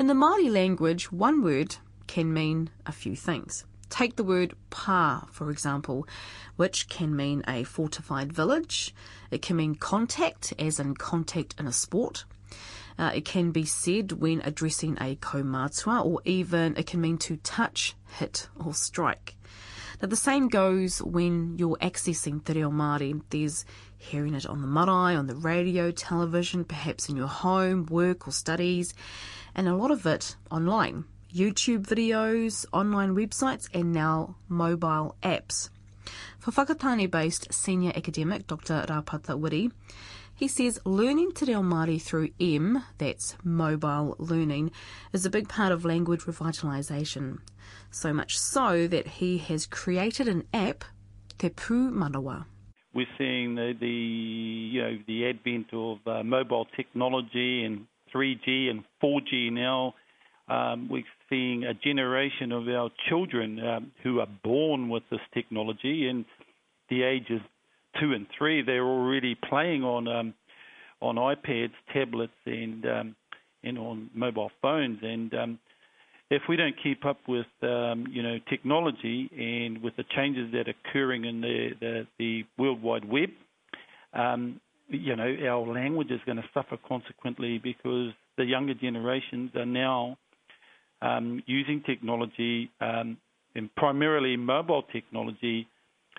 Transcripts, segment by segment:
In the Māori language, one word can mean a few things. Take the word pa, for example, which can mean a fortified village. It can mean contact, as in contact in a sport. Uh, it can be said when addressing a kaumatua, or even it can mean to touch, hit, or strike. Now, the same goes when you're accessing Te Reo Māori. There's hearing it on the marae, on the radio, television, perhaps in your home, work, or studies, and a lot of it online. YouTube videos, online websites, and now mobile apps. For Whakatane based senior academic Dr. Rapata Wiri, he says learning Te Reo Māori through M, that's mobile learning, is a big part of language revitalisation. So much so that he has created an app, Te Pū Manawa. We're seeing the, the you know the advent of uh, mobile technology and 3G and 4G now um, we're seeing a generation of our children um, who are born with this technology, and the ages two and three, they're already playing on um, on iPads, tablets, and um, and on mobile phones. And um, if we don't keep up with um, you know technology and with the changes that are occurring in the the, the World Wide Web, um, you know our language is going to suffer consequently because the younger generations are now um, using technology um, and primarily mobile technology.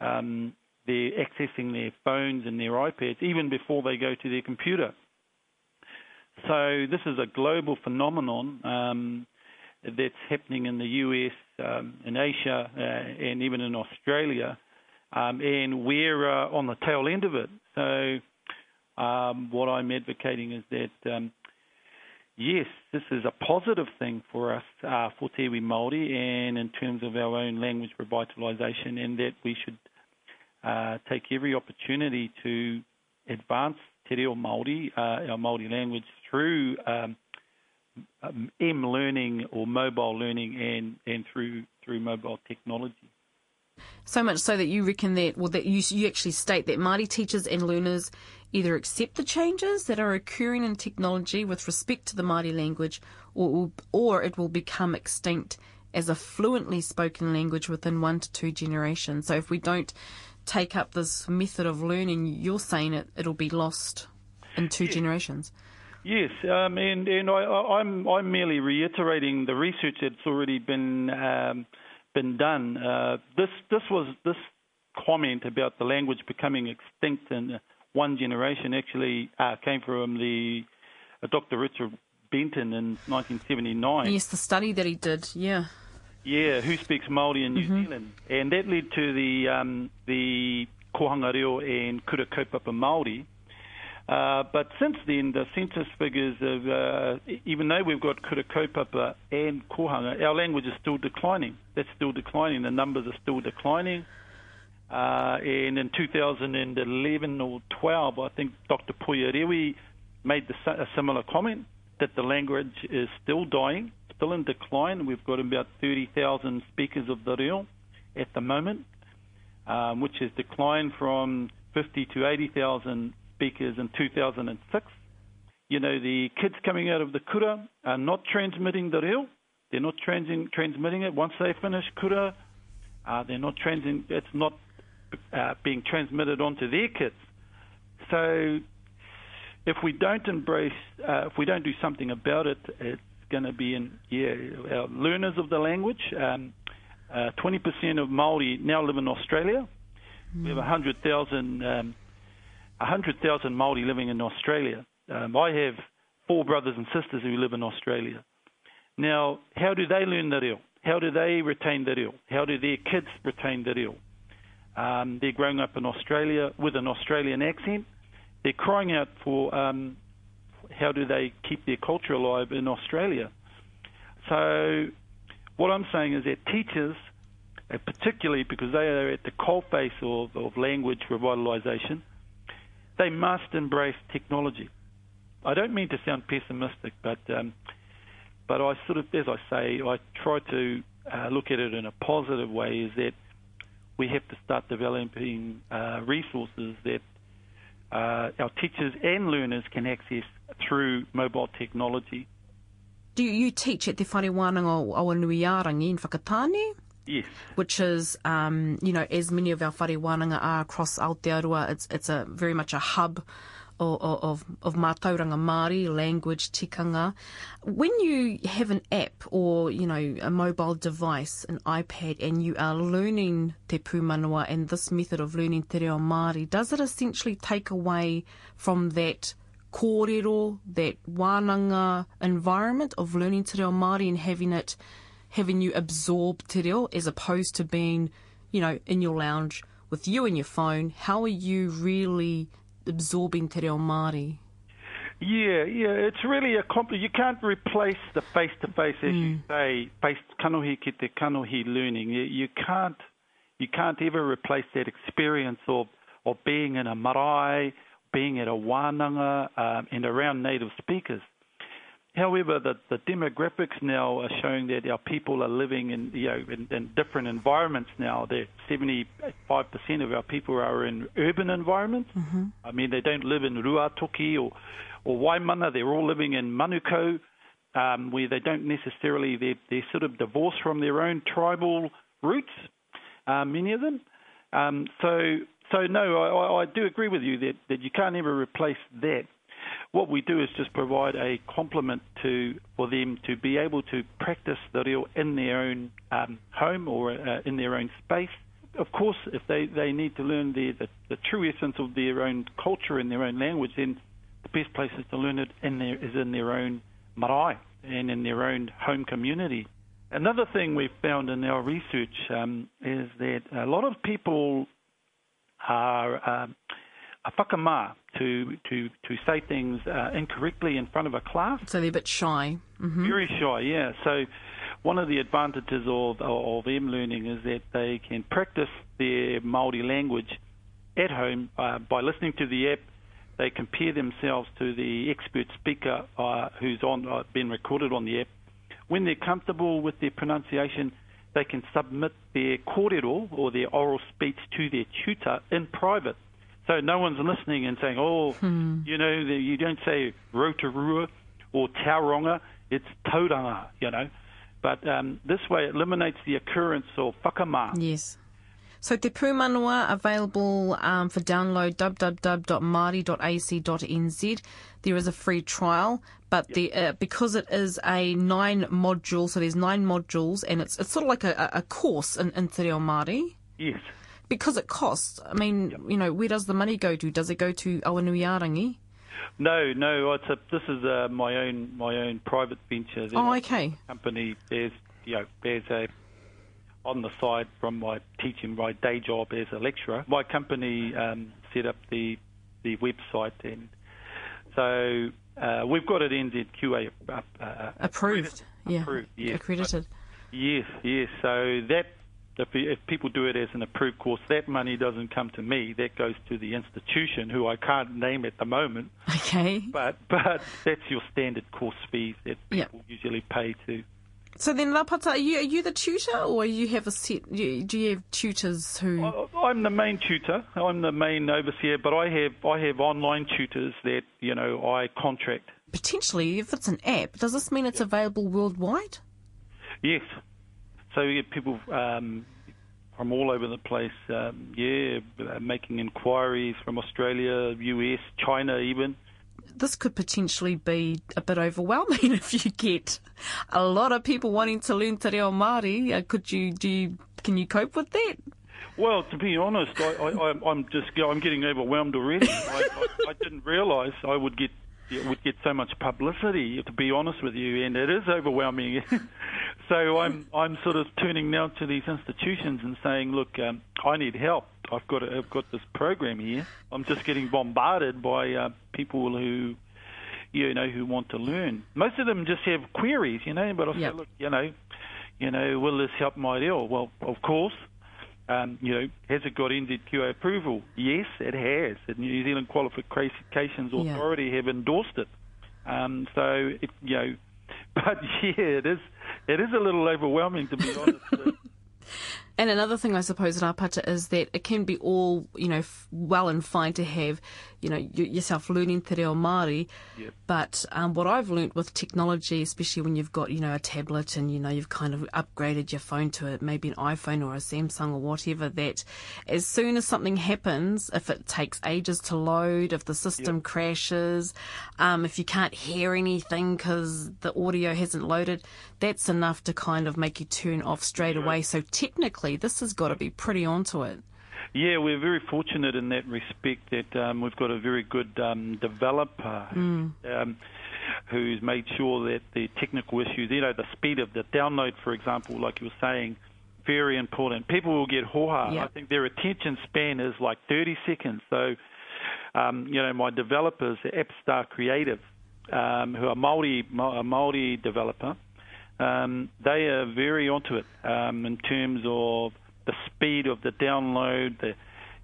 Um, they're accessing their phones and their iPads even before they go to their computer. So this is a global phenomenon um, that's happening in the US, um, in Asia, uh, and even in Australia, um, and we're uh, on the tail end of it. So what I'm advocating is that um, yes, this is a positive thing for us, uh, for Te Iwi Māori, and in terms of our own language revitalisation, and that we should uh, take every opportunity to advance Te Reo Māori, uh, our Māori language, through um, um, M learning or mobile learning and, and through through mobile technology. So much so that you reckon that, well, that you, you actually state that Māori teachers and learners either accept the changes that are occurring in technology with respect to the Māori language, or, or it will become extinct as a fluently spoken language within one to two generations. So if we don't take up this method of learning, you're saying it, it'll be lost in two yes. generations. Yes, um, and and I, I'm I'm merely reiterating the research that's already been um, been done. Uh, this this was this comment about the language becoming extinct in one generation actually uh, came from the uh, Dr. Richard Benton in 1979. Yes, the study that he did. Yeah. Yeah, who speaks Maori in New mm-hmm. Zealand, and that led to the um, the kohanga reo and kura kaupapa Maori. Uh, but since then, the census figures of, uh, even though we've got kura and kohanga, our language is still declining. That's still declining. The numbers are still declining. Uh, and in 2011 or 12, I think Dr. Poia Rewi made the, a similar comment that the language is still dying, still in decline. We've got about 30,000 speakers of the reo at the moment, um, which has declined from 50 to 80,000 speakers in 2006. You know, the kids coming out of the kura are not transmitting the reo. They're not trans- transmitting it. Once they finish kura, uh, they're not transmitting. It's not uh, being transmitted onto their kids. So if we don't embrace, uh, if we don't do something about it, it's going to be in yeah our learners of the language. Um, uh, 20% of Maori now live in Australia. Mm. We have 100,000 um, 100,000 Maori living in Australia. Um, I have four brothers and sisters who live in Australia. Now, how do they learn the reo? How do they retain the reo? How do their kids retain the reo? Um, they're growing up in Australia with an Australian accent. They're crying out for um, how do they keep their culture alive in Australia. So, what I'm saying is that teachers, uh, particularly because they are at the coalface of, of language revitalisation, they must embrace technology. I don't mean to sound pessimistic, but um, but I sort of, as I say, I try to uh, look at it in a positive way. Is that we have to start developing uh, resources that uh, our teachers and learners can access through mobile technology. Do you, teach at Te Whare Wānanga o Awanuiarangi in Whakatāne? Yes. Which is, um, you know, as many of our whare wānanga are across Aotearoa, it's, it's a very much a hub of, of, of mātauranga Māori, language, tikanga. When you have an app or, you know, a mobile device, an iPad, and you are learning te pūmanawa and this method of learning te reo Māori, does it essentially take away from that kōrero, that wānanga environment of learning te reo Māori and having it, having you absorb te reo as opposed to being, you know, in your lounge with you and your phone? How are you really absorbing te reo Māori? Yeah, yeah, it's really a compl- You can't replace the face-to-face, as you say, face kanohi ki te kanohi learning. You, you can't, you can't ever replace that experience of of being in a marae, being at a wānanga, um, and around native speakers. However, the, the demographics now are showing that our people are living in you know in, in different environments now. That 75% of our people are in urban environments. I mean, they don't live in Ruatoki or or Waimana. They're all living in Manukau, um, where they don't necessarily they're, they're sort of divorced from their own tribal roots. Uh, many of them. Um, so so no, I, I do agree with you that, that you can't ever replace that what we do is just provide a complement to for them to be able to practice the reo in their own um, home or uh, in their own space. Of course, if they, they need to learn the, the, the true essence of their own culture and their own language, then the best places to learn it in their, is in their own marae and in their own home community. Another thing we've found in our research um, is that a lot of people are um, a whakamā to to to say things uh, incorrectly in front of a class. So they're a bit shy. hmm Very shy, yeah. So one of the advantages of of M learning is that they can practice their Maori language at home uh, by listening to the app. They compare themselves to the expert speaker uh, who's on uh, been recorded on the app. When they're comfortable with their pronunciation, they can submit their kōrero or their oral speech to their tutor in private. So no one's listening and saying, oh, you know, you don't say rotorua or tauronga, it's tauranga, you know. But um, this way it eliminates the occurrence of whakamā. Yes. So Te Pūmanawa available um, for download www.māori.ac.nz. There is a free trial, but the, uh, because it is a nine module, so there's nine modules, and it's it's sort of like a, a a course in, in Te Reo Māori. Yes. Because it costs. I mean, you know, where does the money go to? Does it go to Awanuiarangi? No, no, it's a, this is uh, my own my own private venture. Oh, a okay. Company, there's you know, there's a on the side from my teaching my day job as a lecturer. My company um, set up the the website, and so uh, we've got it NZQA up, uh, Approved. Yeah. Approved, yes. Accredited. Yes, yes. So that if, if people do it as an approved course, that money doesn't come to me. That goes to the institution, who I can't name at the moment. Okay. But but that's your standard course fees that people usually pay to. So then, Rapata, are you, are you the tutor, or you have a set? you- Do you have tutors who? I- I'm the main tutor. I'm the main overseer, but I have I have online tutors that you know I contract. Potentially, if it's an app, does this mean it's available worldwide? Yes. So you get people um, from all over the place. Um, yeah, uh, making inquiries from Australia, US, China, even. This could potentially be a bit overwhelming if you get a lot of people wanting to learn te reo Māori. Uh, could you do? You, can you cope with that? Well, to be honest, I, I, I'm- I'm just I'm getting overwhelmed already. I, I, I didn't realise I would get it would get so much publicity. To be honest with you, and it is overwhelming. so I'm I'm sort of turning now to these institutions and saying, look, um, I need help. I've got a, I've got this program here. I'm just getting bombarded by uh, people who. You know, who want to learn. Most of them just have queries, you know. But I Yep. say, look, you know, you know, will this help my deal? Well, of course. Um, you know, has it got NZQA approval? Yes, it has. The New Zealand Qualifications Yeah. Authority have endorsed it. Um, so, it, you know, but yeah, it is. It is a little overwhelming to be honest. And another thing, I suppose, Rapata, is that it can be all, you know, f- well and fine to have, you know, yourself learning te reo Māori. Yep. But um, what I've learnt with technology, especially when you've got, you know, a tablet and, you know, you've kind of upgraded your phone to a, maybe an iPhone or a Samsung or whatever, that as soon as something happens, if it takes ages to load, if the system yep. crashes, um, if you can't hear anything because the audio hasn't loaded, that's enough to kind of make you turn off straight away. So technically, this has got to be pretty onto it. Yeah, we're very fortunate in that respect that um, we've got a very good um, developer mm. um, who's made sure that the technical issues, you know, the speed of the download, for example, like you were saying, very important. People will get hoha. Yep. I think their attention span is like 30 seconds. So, um, you know, my developers, AppStar Creative, um, who are Maori, a Maori developer, um, they are very onto it um, in terms of the speed of the download, the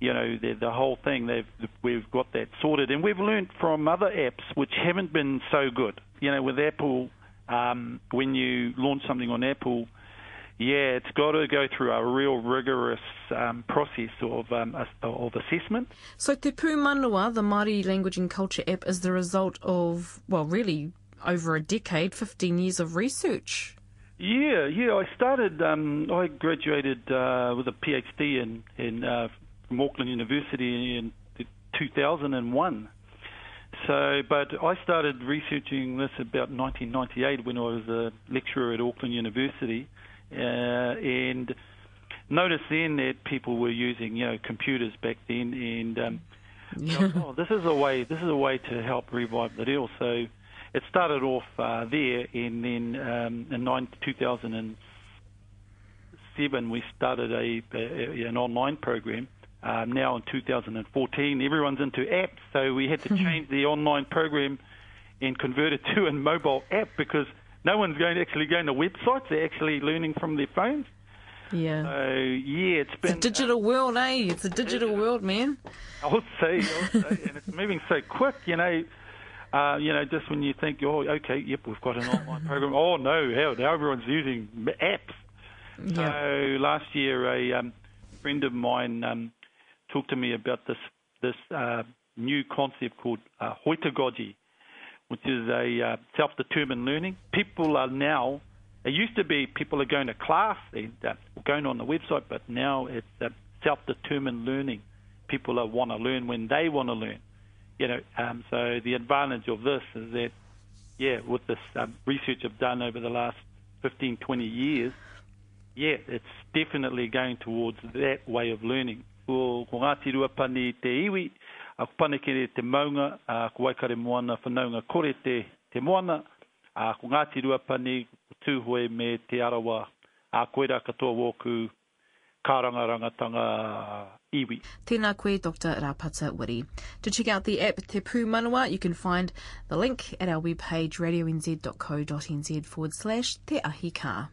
you know the, the whole thing. They've we've got that sorted, and we've learned from other apps which haven't been so good. You know, with Apple, um, when you launch something on Apple, yeah, it's got to go through a real rigorous um, process of um, of assessment. So Te Pū Manawa, the Māori language and culture app, is the result of well, really over a decade, 15 years of research. Yeah, yeah. I started. Um, I graduated uh, with a PhD in in uh, from Auckland University in 2001. So, but I started researching this about 1998 when I was a lecturer at Auckland University, uh, and noticed then that people were using you know computers back then, and um, oh, this is a way. This is a way to help revive the deal. So it started off uh, there, and then um, in nine, 2007 we started a, a an online program. Um, now in 2014, everyone's into apps, so we had to change the online program and convert it to a mobile app because no one's going to actually going to websites; they're actually learning from their phones. Yeah. So yeah, it's been it's a digital uh, world, eh? It's a digital world, man. I would say, I would say, and it's moving so quick. You know, uh, you know, just when you think, oh, okay, yep, we've got an online program. Oh no, hell, now everyone's using apps. Yeah. So last year, a um, friend of mine um, talked to me about this this uh, new concept called uh, heutagogy, which is a uh, self-determined learning. People are now. It used to be people are going to class, and uh, going on the website, but now it's uh, self-determined learning. People are, want to learn when they want to learn you know, um, so the advantage of this is that, yeah, with this um, research I've done over the last 15, 20 years, yeah, it's definitely going towards that way of learning. Ko, ko Ngāti Ruapani te iwi, a ko panekere te maunga, a ko waikare moana whanaunga kore te, te moana, a ko Ngāti Ruapani tūhoe me te arawa, a koera katoa wōku, kārangarangatanga iwi. Tēnā koe, Dr. Rapata Wiri. To check out the app Te Pū Manawa, you can find the link at our webpage radionz.co.nz forward slash te ahi kaa.